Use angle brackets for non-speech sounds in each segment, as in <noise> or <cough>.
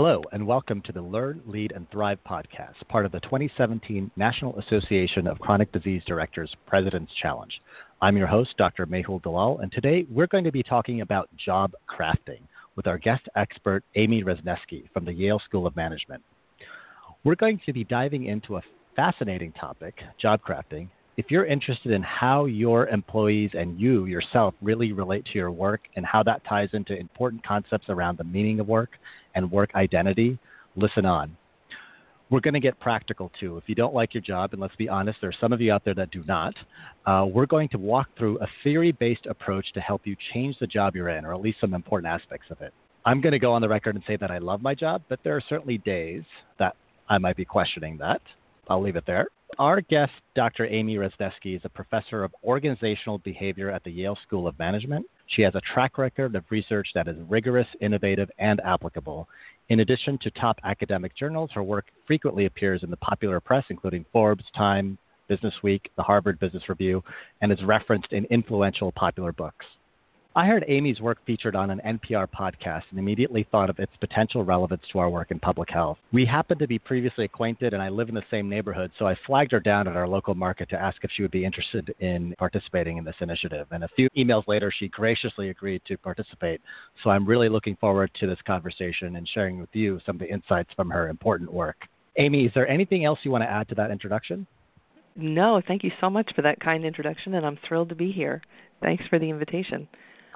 Hello, and welcome to the Learn, Lead, and Thrive podcast, part of the 2017 National Association of Chronic Disease Directors President's Challenge. I'm your host, Dr. Mehul Dalal, and today we're going to be talking about job crafting with our guest expert, Amy Wrzesniewski from the Yale School of Management. We're going to be diving into a fascinating topic, job crafting, if you're interested in how your employees and you yourself really relate to your work and how that ties into important concepts around the meaning of work and work identity, listen on. We're going to get practical too. If you don't like your job, and let's be honest, there are some of you out there that do not, uh, we're going to walk through a theory based approach to help you change the job you're in, or at least some important aspects of it. I'm going to go on the record and say that I love my job, but there are certainly days that I might be questioning that. I'll leave it there. Our guest, Dr. Amy Wrzesniewski, is a professor of organizational behavior at the Yale School of Management. She has a track record of research that is rigorous, innovative, and applicable. In addition to top academic journals, her work frequently appears in the popular press, including Forbes, Time, Business Week, the Harvard Business Review, and is referenced in influential popular books. I heard Amy's work featured on an NPR podcast and immediately thought of its potential relevance to our work in public health. We happen to be previously acquainted, and I live in the same neighborhood, so I flagged her down at our local market to ask if she would be interested in participating in this initiative. And a few emails later, she graciously agreed to participate. So I'm really looking forward to this conversation and sharing with you some of the insights from her important work. Amy, is there anything else you want to add to that introduction? No, thank you so much for that kind introduction, and I'm thrilled to be here. Thanks for the invitation.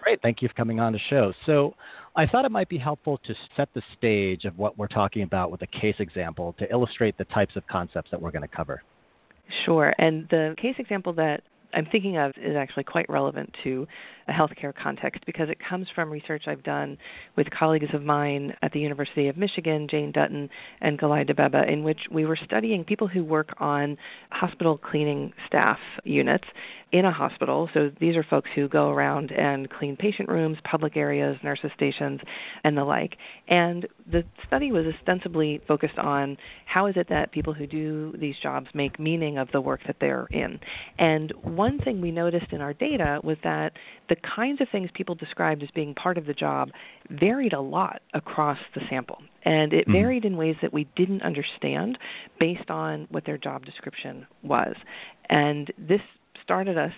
Great. Thank you for coming on the show. So, I thought it might be helpful to set the stage of what we're talking about with a case example to illustrate the types of concepts that we're going to cover. Sure. And the case example that I'm thinking of is actually quite relevant to a healthcare context because it comes from research I've done with colleagues of mine at the University of Michigan, Jane Dutton and Gelaye Debebe, in which we were studying people who work on hospital cleaning staff units in a hospital. So these are folks who go around and clean patient rooms, public areas, nurses' stations, and the like. And the study was ostensibly focused on how is it that people who do these jobs make meaning of the work that they're in. And one thing we noticed in our data was that the kinds of things people described as being part of the job varied a lot across the sample. And it mm. varied in ways that we didn't understand based on what their job description was. And this started us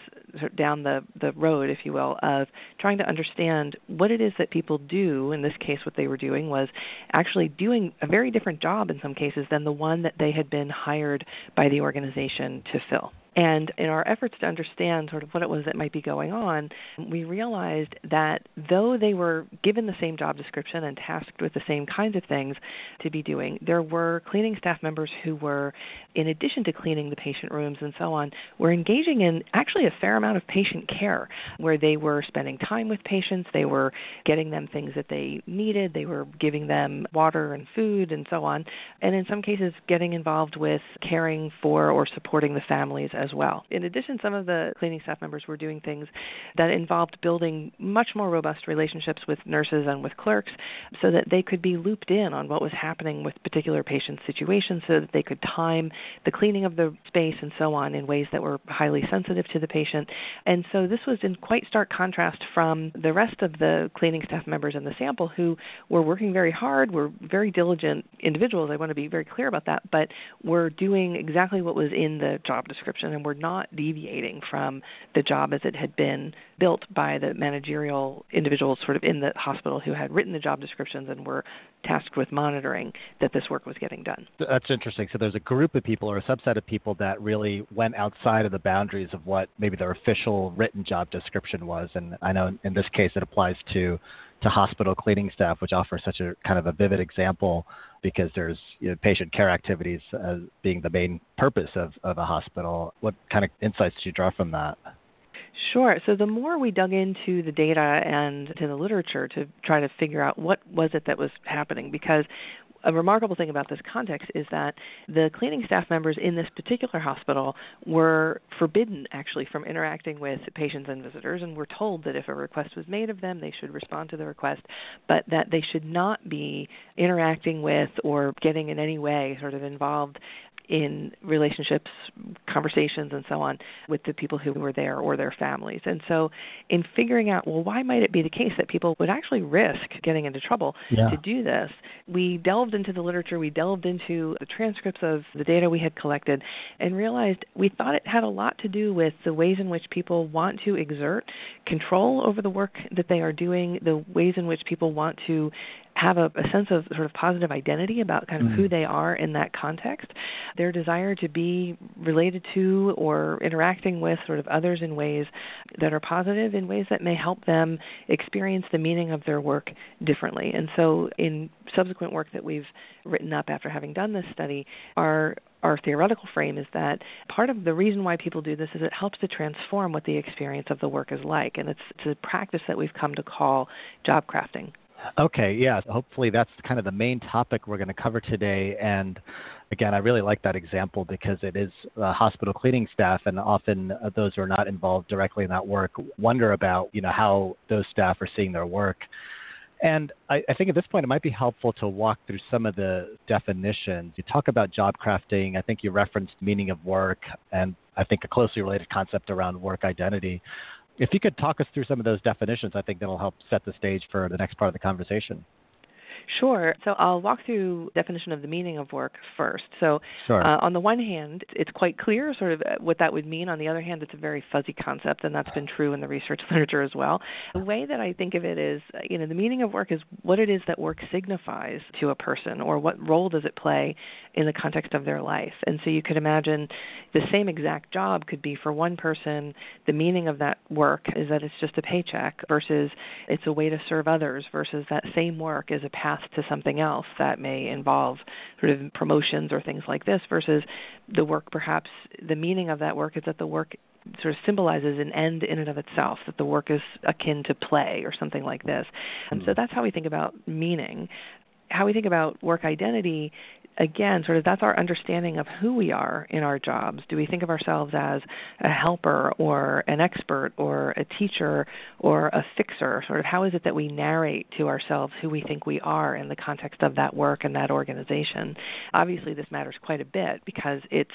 down the the road, if you will, of trying to understand what it is that people do. In this case, what they were doing was actually doing a very different job in some cases than the one that they had been hired by the organization to fill. And in our efforts to understand sort of what it was that might be going on, we realized that though they were given the same job description and tasked with the same kinds of things to be doing, there were cleaning staff members who were, in addition to cleaning the patient rooms and so on, were engaging in actually a fair amount of patient care where they were spending time with patients, they were getting them things that they needed, they were giving them water and food and so on, and in some cases getting involved with caring for or supporting the families as well. In addition, some of the cleaning staff members were doing things that involved building much more robust relationships with nurses and with clerks so that they could be looped in on what was happening with particular patient situations so that they could time the cleaning of the space and so on in ways that were highly sensitive to the patient. And so this was in quite stark contrast from the rest of the cleaning staff members in the sample who were working very hard, were very diligent individuals. I want to be very clear about that, but were doing exactly what was in the job description and were not deviating from the job as it had been built by the managerial individuals sort of in the hospital who had written the job descriptions and were tasked with monitoring that this work was getting done. That's interesting. So there's a group of people or a subset of people that really went outside of the boundaries of what maybe their official written job description was. And I know in this case it applies to to hospital cleaning staff, which offers such a kind of a vivid example because there's you know, patient care activities as being the main purpose of, of a hospital. What kind of insights do you draw from that? Sure. So the more we dug into the data and to the literature to try to figure out what was it that was happening, because a remarkable thing about this context is that the cleaning staff members in this particular hospital were forbidden actually from interacting with patients and visitors and were told that if a request was made of them they should respond to the request but that they should not be interacting with or getting in any way sort of involved in relationships, conversations, and so on with the people who were there or their families. And so, in figuring out, well, why might it be the case that people would actually risk getting into trouble yeah. to do this, we delved into the literature, we delved into the transcripts of the data we had collected, and realized we thought it had a lot to do with the ways in which people want to exert control over the work that they are doing, the ways in which people want to have a, a, sense of sort of positive identity about kind of mm who they are in that context, their desire to be related to or interacting with sort of others in ways that are positive, in ways that may help them experience the meaning of their work differently. And so, in subsequent work that we've written up after having done this study, our our theoretical frame is that part of the reason why people do this is it helps to transform what the experience of the work is like, and it's, it's a practice that we've come to call job crafting. Okay, yeah. Hopefully, that's kind of the main topic we're going to cover today. And again, I really like that example because it is uh, hospital cleaning staff, and often uh, those who are not involved directly in that work wonder about, you know, how those staff are seeing their work. And I, I, think at this point, it might be helpful to walk through some of the definitions. You talk about job crafting. I think you referenced meaning of work, and I think a closely related concept around work identity. If you could talk us through some of those definitions, I think that'll help set the stage for the next part of the conversation. Sure. So I'll walk through definition of the meaning of work first. So sure. uh, on the one hand, it's quite clear sort of uh, what that would mean. On the other hand, it's a very fuzzy concept, and that's been true in the research <laughs> literature as well. The way that I think of it is, uh, you know, the meaning of work is what it is that work signifies to a person, or what role does it play in the context of their life. And so you could imagine the same exact job could be for one person, the meaning of that work is that it's just a paycheck versus it's a way to serve others versus that same work is a path to something else that may involve sort of promotions or things like this versus the work perhaps the meaning of that work is that the work sort of symbolizes an end in and of itself, that the work is akin to play or something like this. And so hmm. that's how we think about meaning. How we think about work identity again, sort of that's our understanding of who we are in our jobs. Do we think of ourselves as a helper or an expert or a teacher or a fixer? Sort of how is it that we narrate to ourselves who we think we are in the context of that work and that organization? Obviously, this matters quite a bit because it's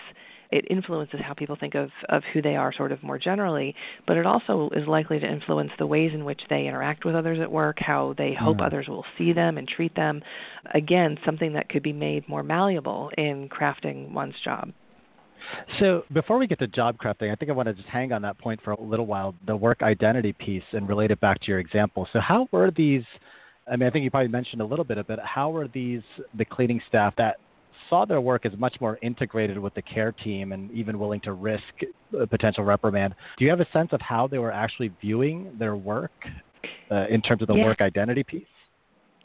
it influences how people think of, of who they are sort of more generally, but it also is likely to influence the ways in which they interact with others at work, how they hope mm. others will see them and treat them. Again, something that could be made more malleable in crafting one's job. So before we get to job crafting, I think I want to just hang on that point for a little while, the work identity piece, and relate it back to your example. So how were these? I mean, I think you probably mentioned a little bit of it. How were these the cleaning staff that saw their work as much more integrated with the care team and even willing to risk a potential reprimand. Do you have a sense of how they were actually viewing their work uh, in terms of the yeah. work identity piece?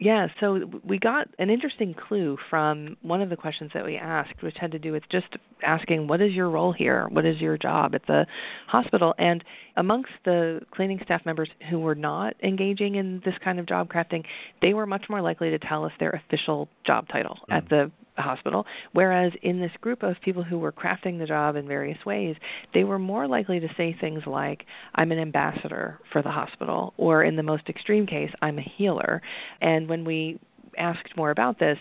Yeah, so we got an interesting clue from one of the questions that we asked, which had to do with just asking, What is your role here? What is your job at the hospital? And amongst the cleaning staff members who were not engaging in this kind of job crafting, they were much more likely to tell us their official job title mm. at the hospital. Whereas in this group of people who were crafting the job in various ways, they were more likely to say things like, I'm an ambassador for the hospital, or in the most extreme case, I'm a healer. And when we asked more about this,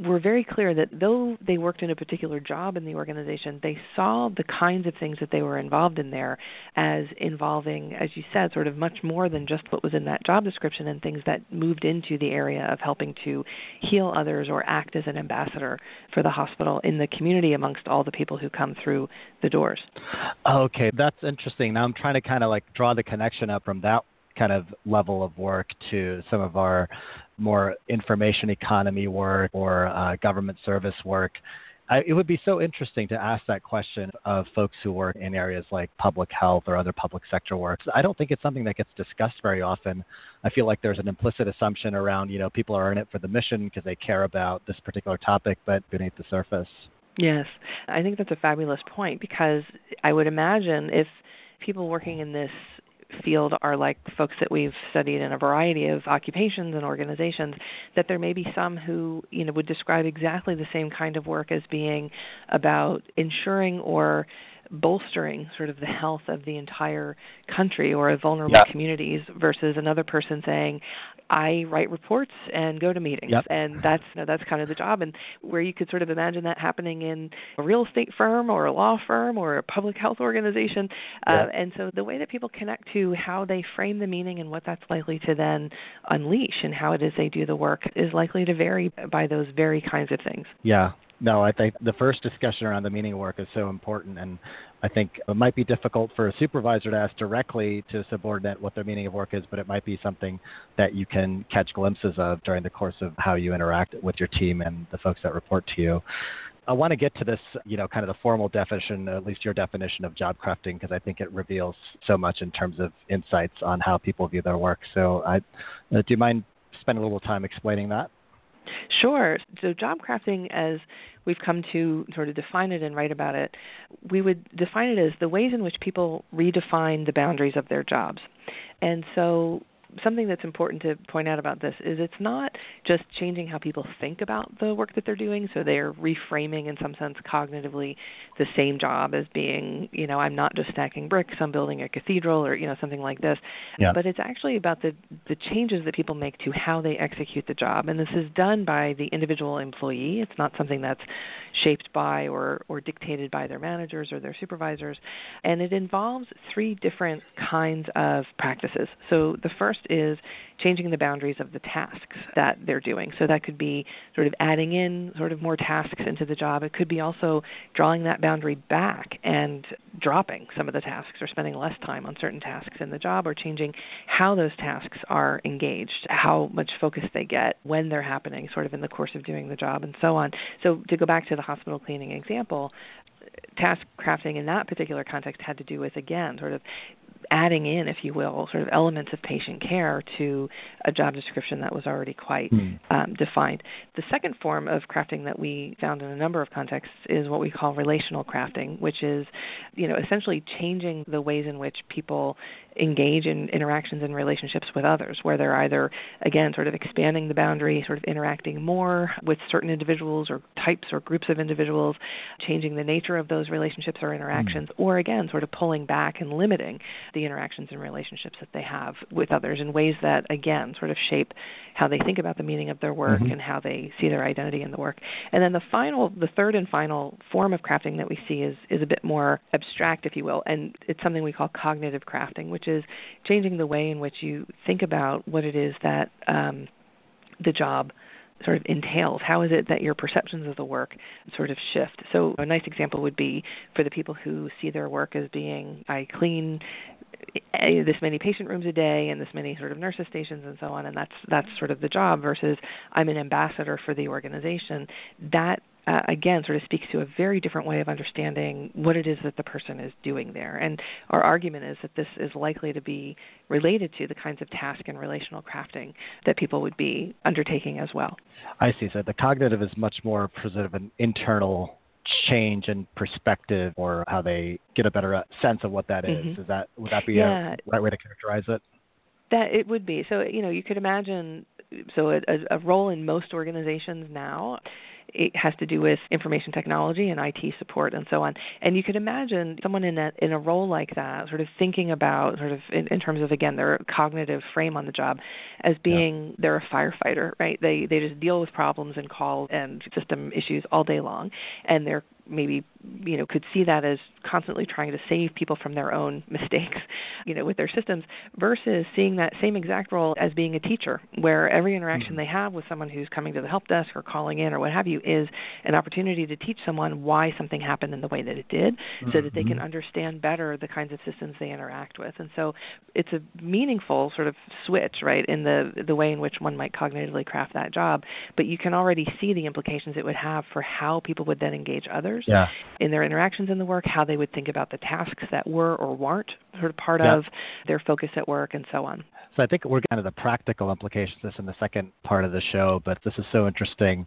were very clear that though they worked in a particular job in the organization, they saw the kinds of things that they were involved in there as involving, as you said, sort of much more than just what was in that job description and things that moved into the area of helping to heal others or act as an ambassador for the hospital in the community amongst all the people who come through the doors. Okay, that's interesting. Now I'm trying to kind of like draw the connection up from that kind of level of work to some of our more information economy work or uh, government service work. I, it would be so interesting to ask that question of folks who work in areas like public health or other public sector work. I don't think it's something that gets discussed very often. I feel like there's an implicit assumption around, you know, people are in it for the mission because they care about this particular topic, but beneath the surface. Yes, I think that's a fabulous point because I would imagine if people working in this field are like folks that we've studied in a variety of occupations and organizations that there may be some who you know would describe exactly the same kind of work as being about ensuring or bolstering sort of the health of the entire country or of vulnerable yeah. communities versus another person saying I write reports and go to meetings, yep. and that's you know, that's kind of the job. And where you could sort of imagine that happening in a real estate firm or a law firm or a public health organization. Uh, and so the way that people connect to how they frame the meaning and what that's likely to then unleash and how it is they do the work is likely to vary by those very kinds of things. Yeah, no, I think the first discussion around the meaning of work is so important, and I think it might be difficult for a supervisor to ask directly to a subordinate what their meaning of work is, but it might be something that you can catch glimpses of during the course of how you interact with your team and the folks that report to you. I want to get to this, you know, kind of the formal definition, at least your definition of job crafting, because I think it reveals so much in terms of insights on how people view their work. So, I, uh, do you mind spending a little time explaining that? Sure. So, job crafting, as we've come to sort of define it and write about it, we would define it as the ways in which people redefine the boundaries of their jobs. And so, something that's important to point out about this is it's not just changing how people think about the work that they're doing. So they're reframing, in some sense, cognitively the same job as being, you know, I'm not just stacking bricks, I'm building a cathedral or, you know, something like this. Yeah. But it's actually about the, the changes that people make to how they execute the job. And this is done by the individual employee. It's not something that's shaped by or, or dictated by their managers or their supervisors. And it involves three different kinds of practices. So the first is changing the boundaries of the tasks that they're doing. So that could be sort of adding in sort of more tasks into the job. It could be also drawing that boundary back and dropping some of the tasks or spending less time on certain tasks in the job or changing how those tasks are engaged, how much focus they get, when they're happening, sort of in the course of doing the job, and so on. So to go back to the hospital cleaning example, task crafting in that particular context had to do with again sort of adding in, if you will, sort of elements of patient care to a job description that was already quite mm. um, defined. The second form of crafting that we found in a number of contexts is what we call relational crafting, which is, you know, essentially changing the ways in which people engage in interactions and relationships with others, where they're either, again, sort of expanding the boundary, sort of interacting more with certain individuals or types or groups of individuals, changing the nature of those relationships or interactions, mm. or again, sort of pulling back and limiting the interactions and relationships that they have with others in ways that, again, sort of shape how they think about the meaning of their work mm-hmm. and how they see their identity in the work. And then the final, the third and final form of crafting that we see is, is a bit more abstract, if you will, and it's something we call cognitive crafting, which is changing the way in which you think about what it is that um, the job sort of entails. How is it that your perceptions of the work sort of shift? So, a nice example would be for the people who see their work as being I clean eh, eh, this many patient rooms a day and this many sort of nurses stations and so on and that's that's sort of the job versus I'm an ambassador for the organization that uh, again sort of speaks to a very different way of understanding what it is that the person is doing there. And our argument is that this is likely to be related to the kinds of task and relational crafting that people would be undertaking as well. I see. So the cognitive is much more sort of an internal change in perspective or how they get a better uh, sense of what that is. Mm-hmm. Is that would that be yeah. a right way to characterize it? That it would be. So you know, you could imagine so a, a role in most organizations now it has to do with information technology and IT support and so on. And you could imagine someone in a in a role like that, sort of thinking about sort of in, in terms of again their cognitive frame on the job, as being yeah. they're a firefighter, right? They they just deal with problems and calls and system issues all day long, and they're maybe you know could see that as constantly trying to save people from their own <laughs> mistakes you know with their systems versus seeing that same exact role as being a teacher where every interaction mm-hmm. they have with someone who's coming to the help desk or calling in or what have you is an opportunity to teach someone why something happened in the way that it did mm-hmm. so that they can mm-hmm. understand better the kinds of systems they interact with and so it's a meaningful sort of switch right in the the way in which one might cognitively craft that job but you can already see the implications it would have for how people would then engage others others yeah. in their interactions in the work, how they would think about the tasks that were or weren't sort of part yeah. of their focus at work, and so on. So I think we're kind of the practical implications of this in the second part of the show, but this is so interesting.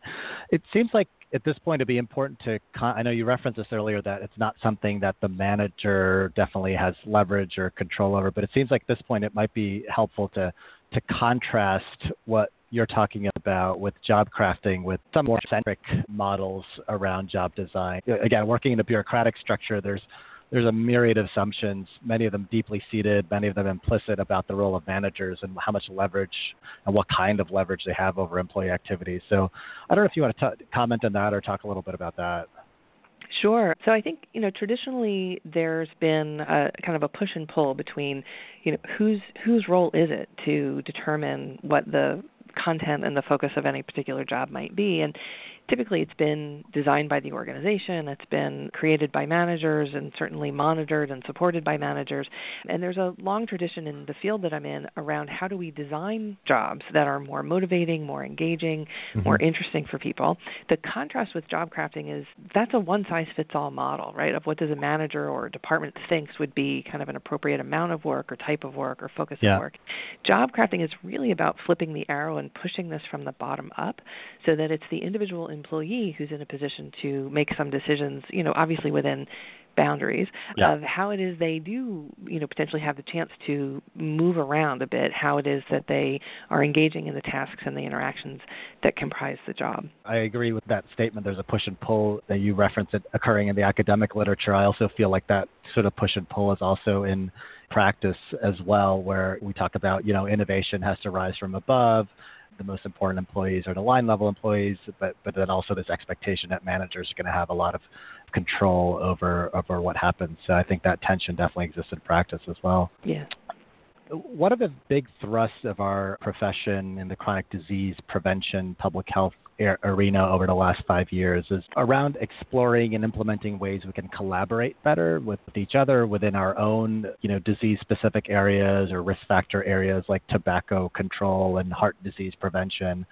It seems like at this point it'd be important to con- i know you referenced this earlier that it's not something that the manager definitely has leverage or control over but it seems like at this point it might be helpful to to contrast what you're talking about with job crafting with some more centric models around job design. Again, working in a bureaucratic structure, there's there's a myriad of assumptions, many of them deeply seated, many of them implicit about the role of managers and how much leverage and what kind of leverage they have over employee activities. So I don't know if you want to t- comment on that or talk a little bit about that. Sure. So I think you know traditionally there's been a kind of a push and pull between you know whose whose role is it to determine what the content and the focus of any particular job might be. And typically it's been designed by the organization, it's been created by managers, and certainly monitored and supported by managers. And there's a long tradition in the field that I'm in around how do we design jobs that are more motivating, more engaging, mm-hmm. more interesting for people. The contrast with job crafting is that's a one size fits all model, right? Of what does a manager or a department thinks would be kind of an appropriate amount of work or type of work or focus yeah. of work. Job crafting is really about flipping the arrow and pushing this from the bottom up so that it's the individual employee who's in a position to make some decisions, you know, obviously within boundaries yeah. of how it is they do, you know, potentially have the chance to move around a bit, how it is that they are engaging in the tasks and the interactions that comprise the job. I agree with that statement. There's a push and pull that you reference it occurring in the academic literature. I also feel like that sort of push and pull is also in practice as well, where we talk about, you know, innovation has to rise from above the most important employees are the line level employees, but but then also this expectation that managers are going to have a lot of control over over what happens. So I think that tension definitely exists in practice as well. Yeah. One of the big thrusts of our profession in the chronic disease prevention public health arena over the last five years is around exploring and implementing ways we can collaborate better with each other within our own, you know, disease-specific areas or risk factor areas like tobacco control and heart disease prevention.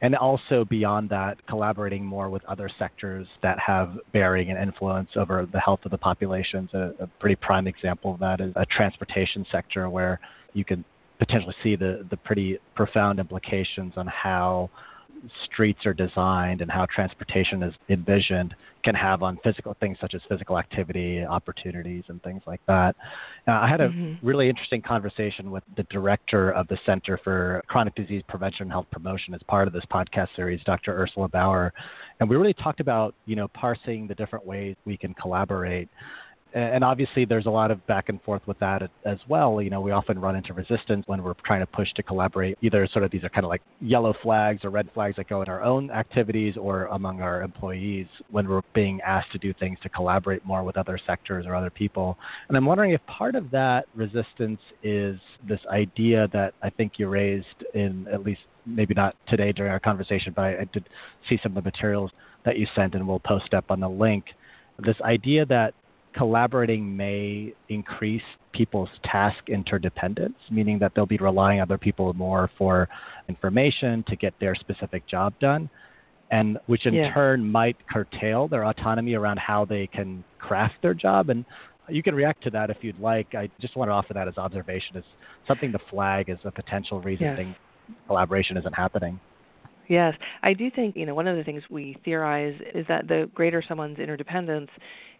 And also beyond that, collaborating more with other sectors that have bearing and influence over the health of the populations. A, a pretty prime example of that is a transportation sector where you can potentially see the, the pretty profound implications on how streets are designed and how transportation is envisioned can have on physical things such as physical activity, opportunities, and things like that. Now, I had a mm-hmm. really interesting conversation with the director of the Center for Chronic Disease Prevention and Health Promotion as part of this podcast series, Dr. Ursula Bauer, and we really talked about you know parsing the different ways we can collaborate and obviously there's a lot of back and forth with that as well. You know, we often run into resistance when we're trying to push to collaborate. Either sort of these are kind of like yellow flags or red flags that go in our own activities or among our employees when we're being asked to do things to collaborate more with other sectors or other people. And I'm wondering if part of that resistance is this idea that I think you raised in at least maybe not today during our conversation, but I, did see some of the materials that you sent and we'll post up on the link. This idea that collaborating may increase people's task interdependence, meaning that they'll be relying on other people more for information to get their specific job done, and which in yeah. turn might curtail their autonomy around how they can craft their job. And you can react to that if you'd like. I just want to offer that as observation as something to flag as a potential reason yeah. collaboration isn't happening. Yes, I do think you know one of the things we theorize is that the greater someone's interdependence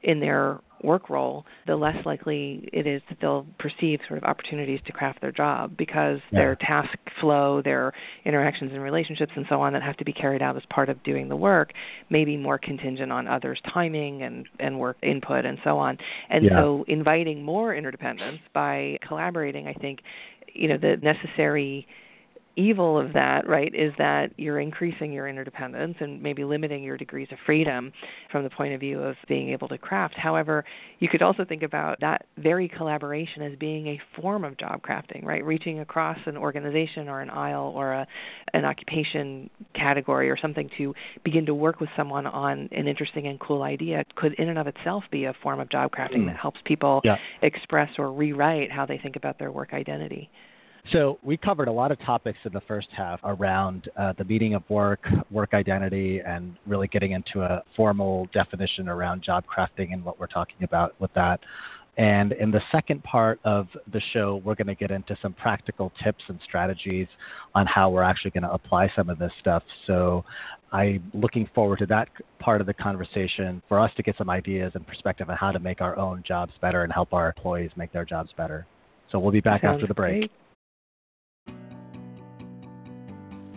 in their work role, the less likely it is that they'll perceive sort of opportunities to craft their job because yeah. their task flow, their interactions and relationships and so on that have to be carried out as part of doing the work may be more contingent on others' timing and, and work input and so on. And yeah. so inviting more interdependence by collaborating, I think, you know, the necessary evil of that, right, is that you're increasing your interdependence and maybe limiting your degrees of freedom from the point of view of being able to craft. However, you could also think about that very collaboration as being a form of job crafting, right? Reaching across an organization or an aisle or a, an occupation category or something to begin to work with someone on an interesting and cool idea could in and of itself be a form of job crafting mm. that helps people yeah. express or rewrite how they think about their work identity. So we covered a lot of topics in the first half around uh, the meaning of work, work identity, and really getting into a formal definition around job crafting and what we're talking about with that. And in the second part of the show, we're going to get into some practical tips and strategies on how we're actually going to apply some of this stuff. So I'm looking forward to that part of the conversation for us to get some ideas and perspective on how to make our own jobs better and help our employees make their jobs better. So we'll be back Sounds after the break. Great.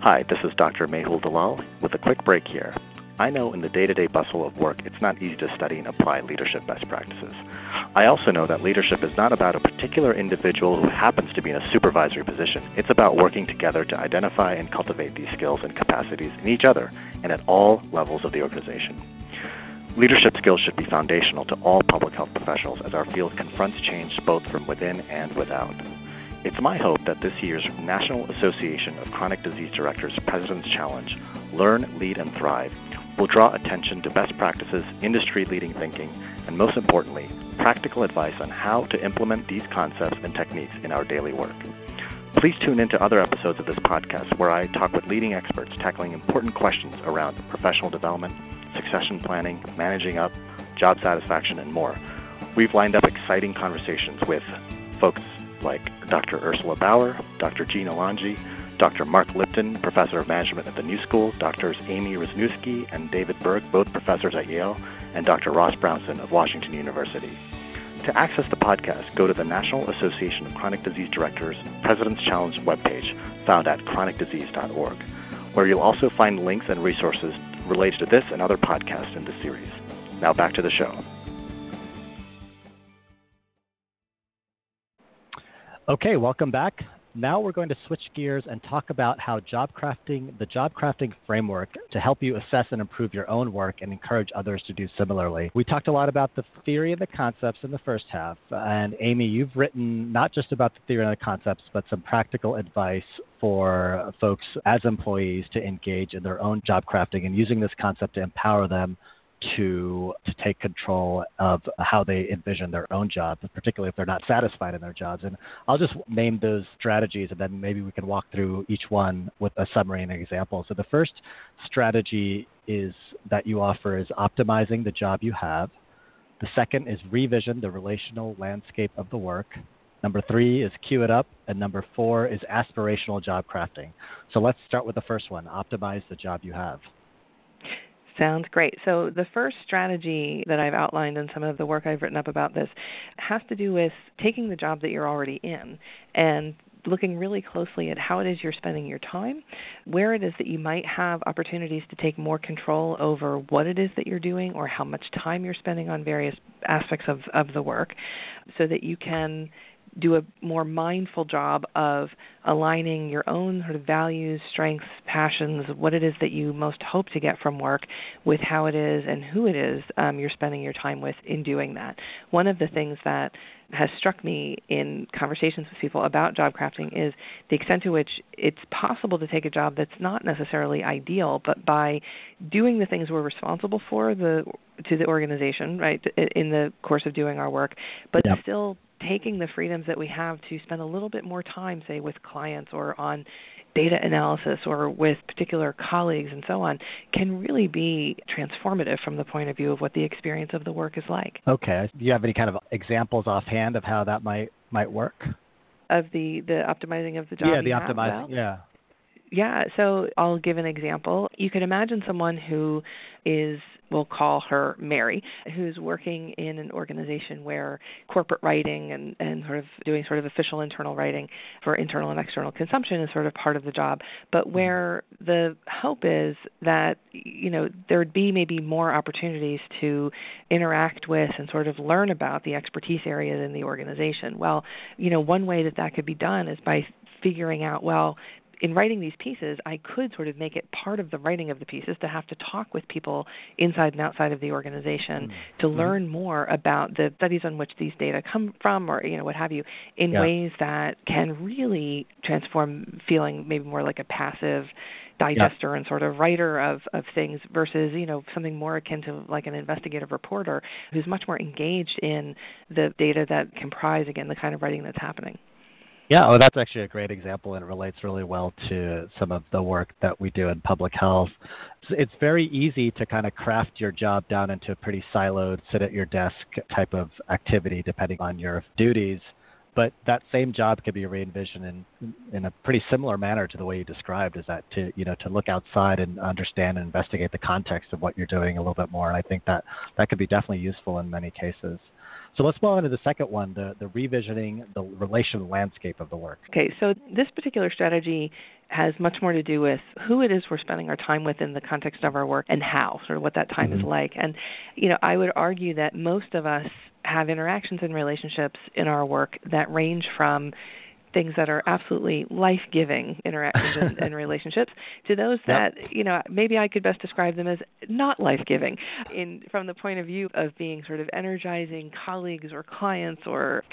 Hi, this is Dr. Mehul Dalal with a quick break here. I know in the day to day bustle of work, it's not easy to study and apply leadership best practices. I also know that leadership is not about a particular individual who happens to be in a supervisory position. It's about working together to identify and cultivate these skills and capacities in each other and at all levels of the organization. Leadership skills should be foundational to all public health professionals as our field confronts change both from within and without. It's my hope that this year's National Association of Chronic Disease Directors President's Challenge, Learn, Lead, and Thrive, will draw attention to best practices, industry leading thinking, and most importantly, practical advice on how to implement these concepts and techniques in our daily work. Please tune in to other episodes of this podcast where I talk with leading experts tackling important questions around professional development, succession planning, managing up, job satisfaction, and more. We've lined up exciting conversations with folks like Dr. Ursula Bauer, Dr. Jean Alonji, Dr. Mark Lipton, professor of management at the New School, Drs. Amy Wrzesniewski and David Berg, both professors at Yale, and Dr. Ross Brownson of Washington University. To access the podcast, go to the National Association of Chronic Disease Directors President's Challenge webpage found at chronicdisease.org, where you'll also find links and resources related to this and other podcasts in the series. Now back to the show. Okay, welcome back. Now we're going to switch gears and talk about how job crafting, the job crafting framework to help you assess and improve your own work and encourage others to do similarly. We talked a lot about the theory and the concepts in the first half. And Amy, you've written not just about the theory and the concepts, but some practical advice for folks as employees to engage in their own job crafting and using this concept to empower them to to take control of how they envision their own job, particularly if they're not satisfied in their jobs. And I'll just name those strategies, and then maybe we can walk through each one with a summary and an example. So the first strategy is that you offer is optimizing the job you have. The second is revision the relational landscape of the work. Number three is queue it up. And number four is aspirational job crafting. So let's start with the first one optimize the job you have. Sounds great. So, the first strategy that I've outlined in some of the work I've written up about this has to do with taking the job that you're already in and looking really closely at how it is you're spending your time, where it is that you might have opportunities to take more control over what it is that you're doing or how much time you're spending on various aspects of, of the work, so that you can do a more mindful job of aligning your own sort of values, strengths, passions, what it is that you most hope to get from work with how it is and who it is um, you're spending your time with in doing that. One of the things that has struck me in conversations with people about job crafting is the extent to which it's possible to take a job that's not necessarily ideal, but by doing the things we're responsible for the to the organization, right, in the course of doing our work, but yep. still taking the freedoms that we have to spend a little bit more time, say, with clients or on data analysis or with particular colleagues and so on can really be transformative from the point of view of what the experience of the work is like. Okay. Do you have any kind of examples offhand of how that might might work? Of the the optimizing of the job. Yeah, the optimizing. Yeah. Yeah, so I'll give an example. You could imagine someone who is we'll call her Mary, who's working in an organization where corporate writing and, and sort of doing sort of official internal writing for internal and external consumption is sort of part of the job, but mm-hmm. where the hope is that, you know, there'd be maybe more opportunities to interact with and sort of learn about the expertise areas in the organization. Well, you know, one way that that could be done is by figuring out well in writing these pieces, I could sort of make it part of the writing of the pieces to have to talk with people inside and outside of the organization mm-hmm. to mm-hmm. learn more about the studies on which these data come from, or you know what have you, in yeah. ways that can really transform feeling maybe more like a passive digester yeah. and sort of writer of, of things versus you know something more akin to like an investigative reporter who's much more engaged in the data that comprise again the kind of writing that's happening. Yeah, oh, that's actually a great example, and it relates really well to some of the work that we do in public health. It's very easy to kind of craft your job down into a pretty siloed, sit at your desk type of activity, depending on your duties. But that same job could be re-envisioned in in a pretty similar manner to the way you described. Is that to you know to look outside and understand and investigate the context of what you're doing a little bit more, and I think that that could be definitely useful in many cases. So let's move on to the second one, the, the revisioning the relational landscape of the work. Okay, so this particular strategy has much more to do with who it is we're spending our time with in the context of our work and how, sort of what that time mm-hmm. is like. And, you know, I would argue that most of us have interactions and relationships in our work that range from things that are absolutely life-giving interactions and, <laughs> and, relationships to those that yep. you know maybe I could best describe them as not life-giving in from the point of view of being sort of energizing colleagues or clients or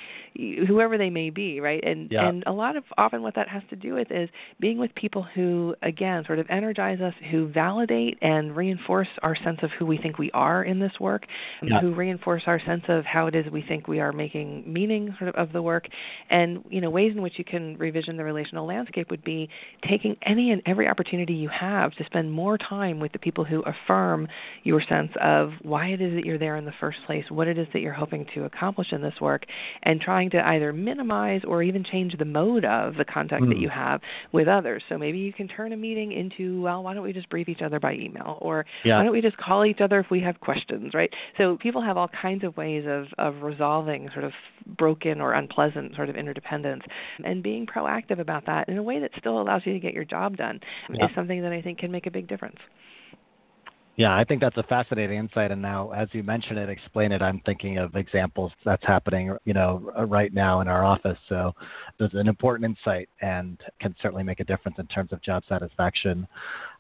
whoever they may be right and yep. and a lot of often what that has to do with is being with people who again sort of energize us who validate and reinforce our sense of who we think we are in this work yep. who reinforce our sense of how it is we think we are making meaning sort of of the work and you know ways in which which you can revision the relational landscape would be taking any and every opportunity you have to spend more time with the people who affirm your sense of why it is that you're there in the first place, what it is that you're hoping to accomplish in this work, and trying to either minimize or even change the mode of the contact mm. that you have with others. So maybe you can turn a meeting into, well, why don't we just brief each other by email? Or yeah. why don't we just call each other if we have questions, right? So people have all kinds of ways of, of resolving sort of broken or unpleasant sort of interdependence and being proactive about that in a way that still allows you to get your job done yeah. is something that I think can make a big difference. Yeah, I think that's a fascinating insight. And now, as you mention it, explain it, I'm thinking of examples that's happening, you know, uh, right now in our office. So there's an important insight and can certainly make a difference in terms of job satisfaction.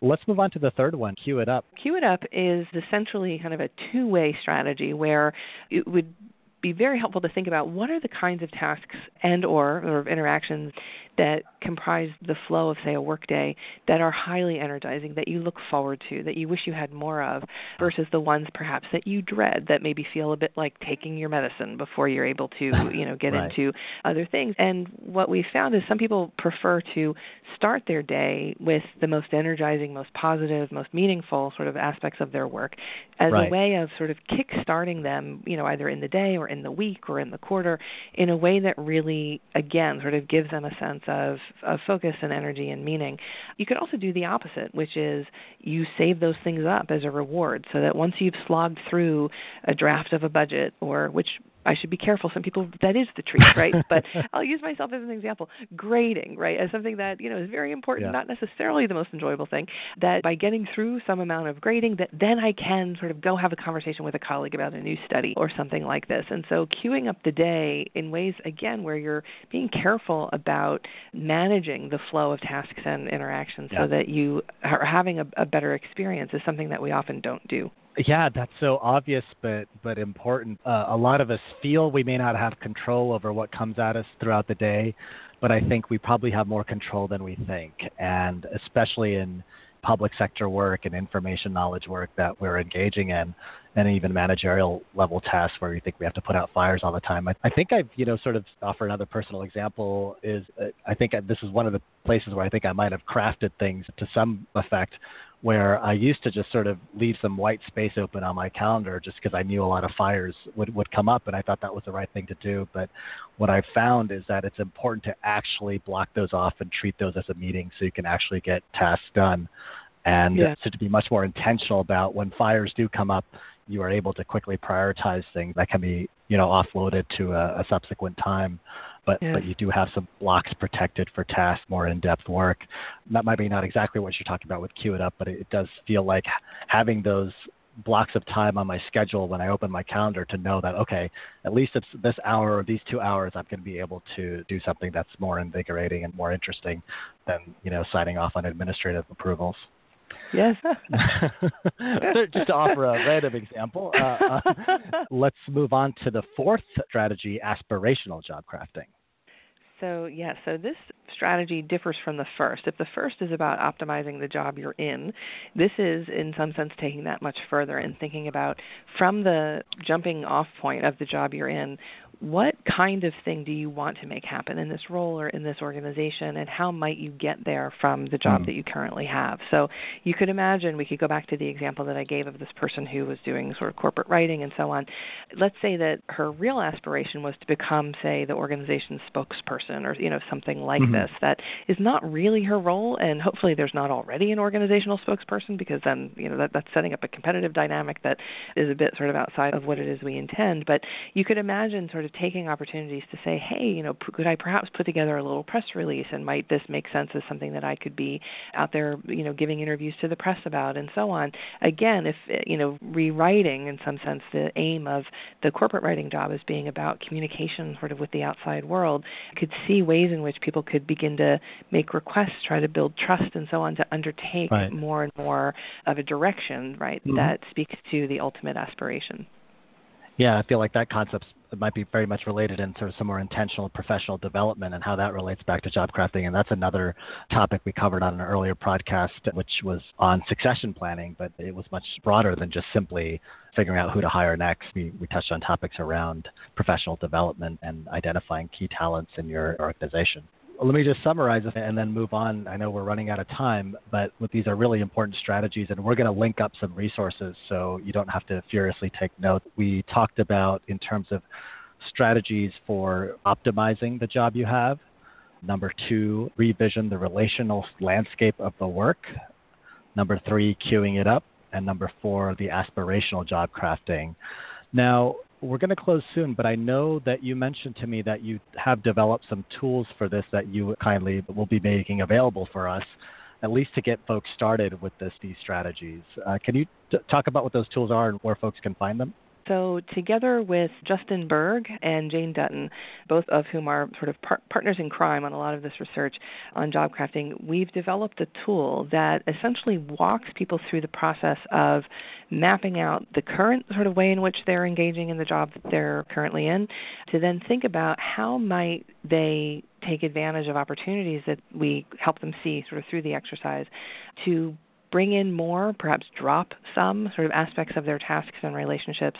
Let's move on to the third one. Queue it up. Queue it up is essentially kind of a two-way strategy where it would be very helpful to think about what are the kinds of tasks and or, or interactions that comprise the flow of say a workday that are highly energizing that you look forward to that you wish you had more of versus the ones perhaps that you dread that maybe feel a bit like taking your medicine before you're able to <laughs> you know get right. into other things and what we found is some people prefer to start their day with the most energizing most positive most meaningful sort of aspects of their work as right. a way of sort of kick starting them you know either in the day or in the week or in the quarter in a way that really, again, sort of gives them a sense of, of focus and energy and meaning. You could also do the opposite, which is you save those things up as a reward so that once you've slogged through a draft of a budget or which I should be careful. Some people that is the treat, right? <laughs> but I'll use myself as an example. Grading, right, as something that you know is very important, yeah. not necessarily the most enjoyable thing. That by getting through some amount of grading, that then I can sort of go have a conversation with a colleague about a new study or something like this. And so queuing up the day in ways again where you're being careful about managing the flow of tasks and interactions yeah. so that you are having a, a better experience is something that we often don't do. Yeah, that's so obvious, but but important. Uh, a lot of us feel we may not have control over what comes at us throughout the day, but I think we probably have more control than we think, and especially in public sector work and information knowledge work that we're engaging in, and even managerial level tasks where we think we have to put out fires all the time. I, I think I've, you know, sort of offer another personal example is uh, I think this is one of the places where I think I might have crafted things to some effect where I used to just sort of leave some white space open on my calendar just because I knew a lot of fires would, would come up and I thought that was the right thing to do. But what I've found is that it's important to actually block those off and treat those as a meeting so you can actually get tasks done. And yeah. so to be much more intentional about when fires do come up, you are able to quickly prioritize things that can be, you know, offloaded to a, a subsequent time but yeah. but you do have some blocks protected for tasks, more in-depth work. That might be not exactly what you're talking about with Queue It Up, but it, it does feel like having those blocks of time on my schedule when I open my calendar to know that okay, at least it's this hour or these two hours I'm going to be able to do something that's more invigorating and more interesting than you know signing off on administrative approvals. Yes. <laughs> <laughs> so just to offer a random example, uh, uh, <laughs> let's move on to the fourth strategy: aspirational job crafting. So, yeah, so this strategy differs from the first. If the first is about optimizing the job you're in, this is, in some sense, taking that much further and thinking about from the jumping off point of the job you're in, what kind of thing do you want to make happen in this role or in this organization, and how might you get there from the job mm. that you currently have? So you could imagine we could go back to the example that I gave of this person who was doing sort of corporate writing and so on. Let's say that her real aspiration was to become, say, the organization's spokesperson or you know something like mm-hmm. this. That is not really her role, and hopefully there's not already an organizational spokesperson because then you know that, that's setting up a competitive dynamic that is a bit sort of outside of what it is we intend. But you could imagine sort of of taking opportunities to say, hey, you know, could I perhaps put together a little press release and might this make sense as something that I could be out there, you know, giving interviews to the press about and so on. Again, if, you know, rewriting in some sense the aim of the corporate writing job as being about communication sort of with the outside world, could see ways in which people could begin to make requests, try to build trust and so on to undertake right. more and more of a direction, right, mm-hmm. that speaks to the ultimate aspiration. Yeah, I feel like that concept might be very much related in sort of some more intentional professional development and how that relates back to job crafting. And that's another topic we covered on an earlier podcast, which was on succession planning, but it was much broader than just simply figuring out who to hire next. We, we touched on topics around professional development and identifying key talents in your organization let me just summarize and then move on. I know we're running out of time, but these are really important strategies, and we're going to link up some resources so you don't have to furiously take note. We talked about in terms of strategies for optimizing the job you have. Number two, revision the relational landscape of the work. Number three, queuing it up. And number four, the aspirational job crafting. Now, we're going to close soon, but I know that you mentioned to me that you have developed some tools for this that you kindly will be making available for us, at least to get folks started with this, these strategies. Uh, can you t- talk about what those tools are and where folks can find them? So, together with Justin Berg and Jane Dutton, both of whom are sort of par- partners in crime on a lot of this research on job crafting, we've developed a tool that essentially walks people through the process of mapping out the current sort of way in which they're engaging in the job that they're currently in, to then think about how might they take advantage of opportunities that we help them see sort of through the exercise to bring in more, perhaps drop some sort of aspects of their tasks and relationships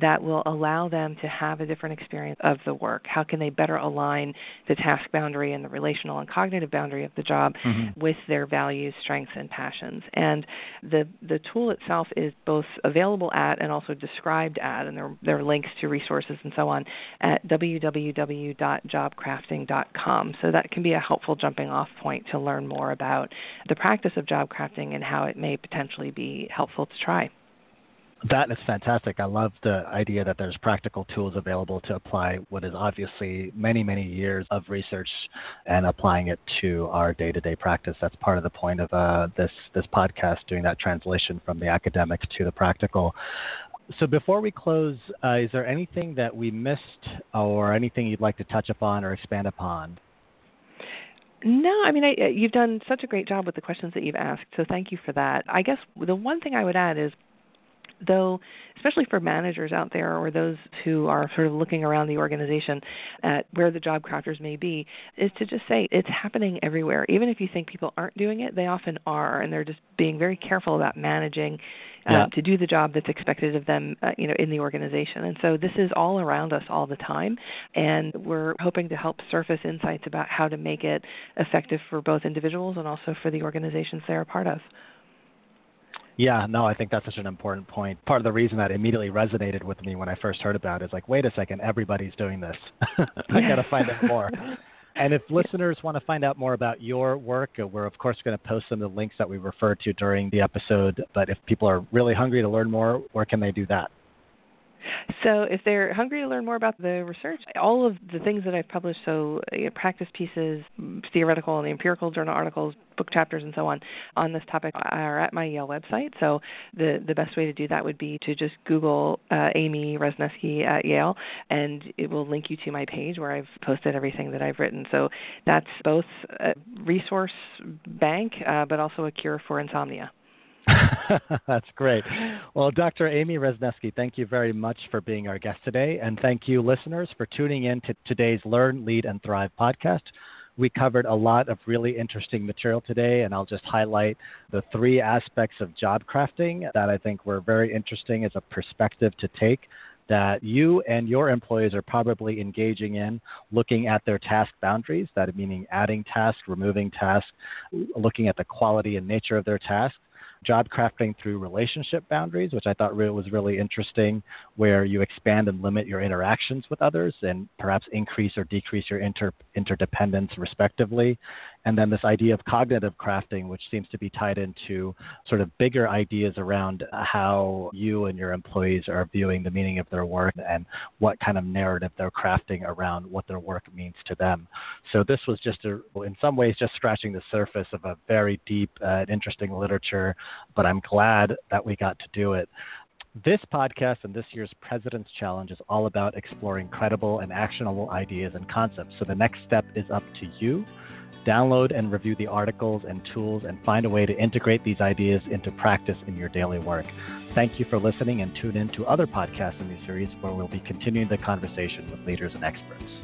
that will allow them to have a different experience of the work? How can they better align the task boundary and the relational and cognitive boundary of the job mm-hmm. with their values, strengths, and passions? And the the tool itself is both available at and also described at, and there, there are links to resources and so on at www.jobcrafting.com. So that can be a helpful jumping off point to learn more about the practice of job crafting and how it may potentially be helpful to try. That is fantastic. I love the idea that there's practical tools available to apply what is obviously many, many years of research and applying it to our day-to-day practice. That's part of the point of uh, this this podcast, doing that translation from the academic to the practical. So before we close, uh, is there anything that we missed, or anything you'd like to touch upon or expand upon? No, I mean, I, uh, you've done such a great job with the questions that you've asked, so thank you for that. I guess the one thing I would add is though especially for managers out there or those who are sort of looking around the organization at where the job crafters may be is to just say it's happening everywhere even if you think people aren't doing it they often are and they're just being very careful about managing uh, to do the job that's expected of them, uh, you know, in the organization. And so this is all around us all the time, and we're hoping to help surface insights about how to make it effective for both individuals and also for the organizations they're a part of. Yeah, no, I think that's such an important point. Part of the reason that immediately resonated with me when I first heard about it is like, wait a second, everybody's doing this. <laughs> I got to find out more. <laughs> And if listeners want to find out more about your work, uh, we're of course going to post some of the links that we referred to during the episode. But if people are really hungry to learn more, where can they do that? So, if they're hungry to learn more about the research, all of the things that I've published, so you know, practice pieces, theoretical and empirical journal articles, book chapters, and so on, on this topic are at my Yale website. So, the the best way to do that would be to just Google uh, Amy Wrzesniewski at Yale, and it will link you to my page where I've posted everything that I've written. So, that's both a resource bank, uh, but also a cure for insomnia. <laughs> That's great. Well, Dr. Amy Wrzesniewski, thank you very much for being our guest today. And thank you, listeners, for tuning in to today's Learn, Lead, and Thrive podcast. We covered a lot of really interesting material today, and I'll just highlight the three aspects of job crafting that I think were very interesting as a perspective to take that you and your employees are probably engaging in looking at their task boundaries, that meaning adding tasks, removing tasks, looking at the quality and nature of their tasks job crafting through relationship boundaries, which I thought was really interesting, where you expand and limit your interactions with others and perhaps increase or decrease your inter- interdependence respectively. And then this idea of cognitive crafting, which seems to be tied into sort of bigger ideas around how you and your employees are viewing the meaning of their work and what kind of narrative they're crafting around what their work means to them. So this was just, a, in some ways, just scratching the surface of a very deep uh, and interesting literature, but I'm glad that we got to do it. This podcast and this year's President's Challenge is all about exploring credible and actionable ideas and concepts. So the next step is up to you. Download and review the articles and tools and find a way to integrate these ideas into practice in your daily work. Thank you for listening and tune in to other podcasts in the series where we'll be continuing the conversation with leaders and experts.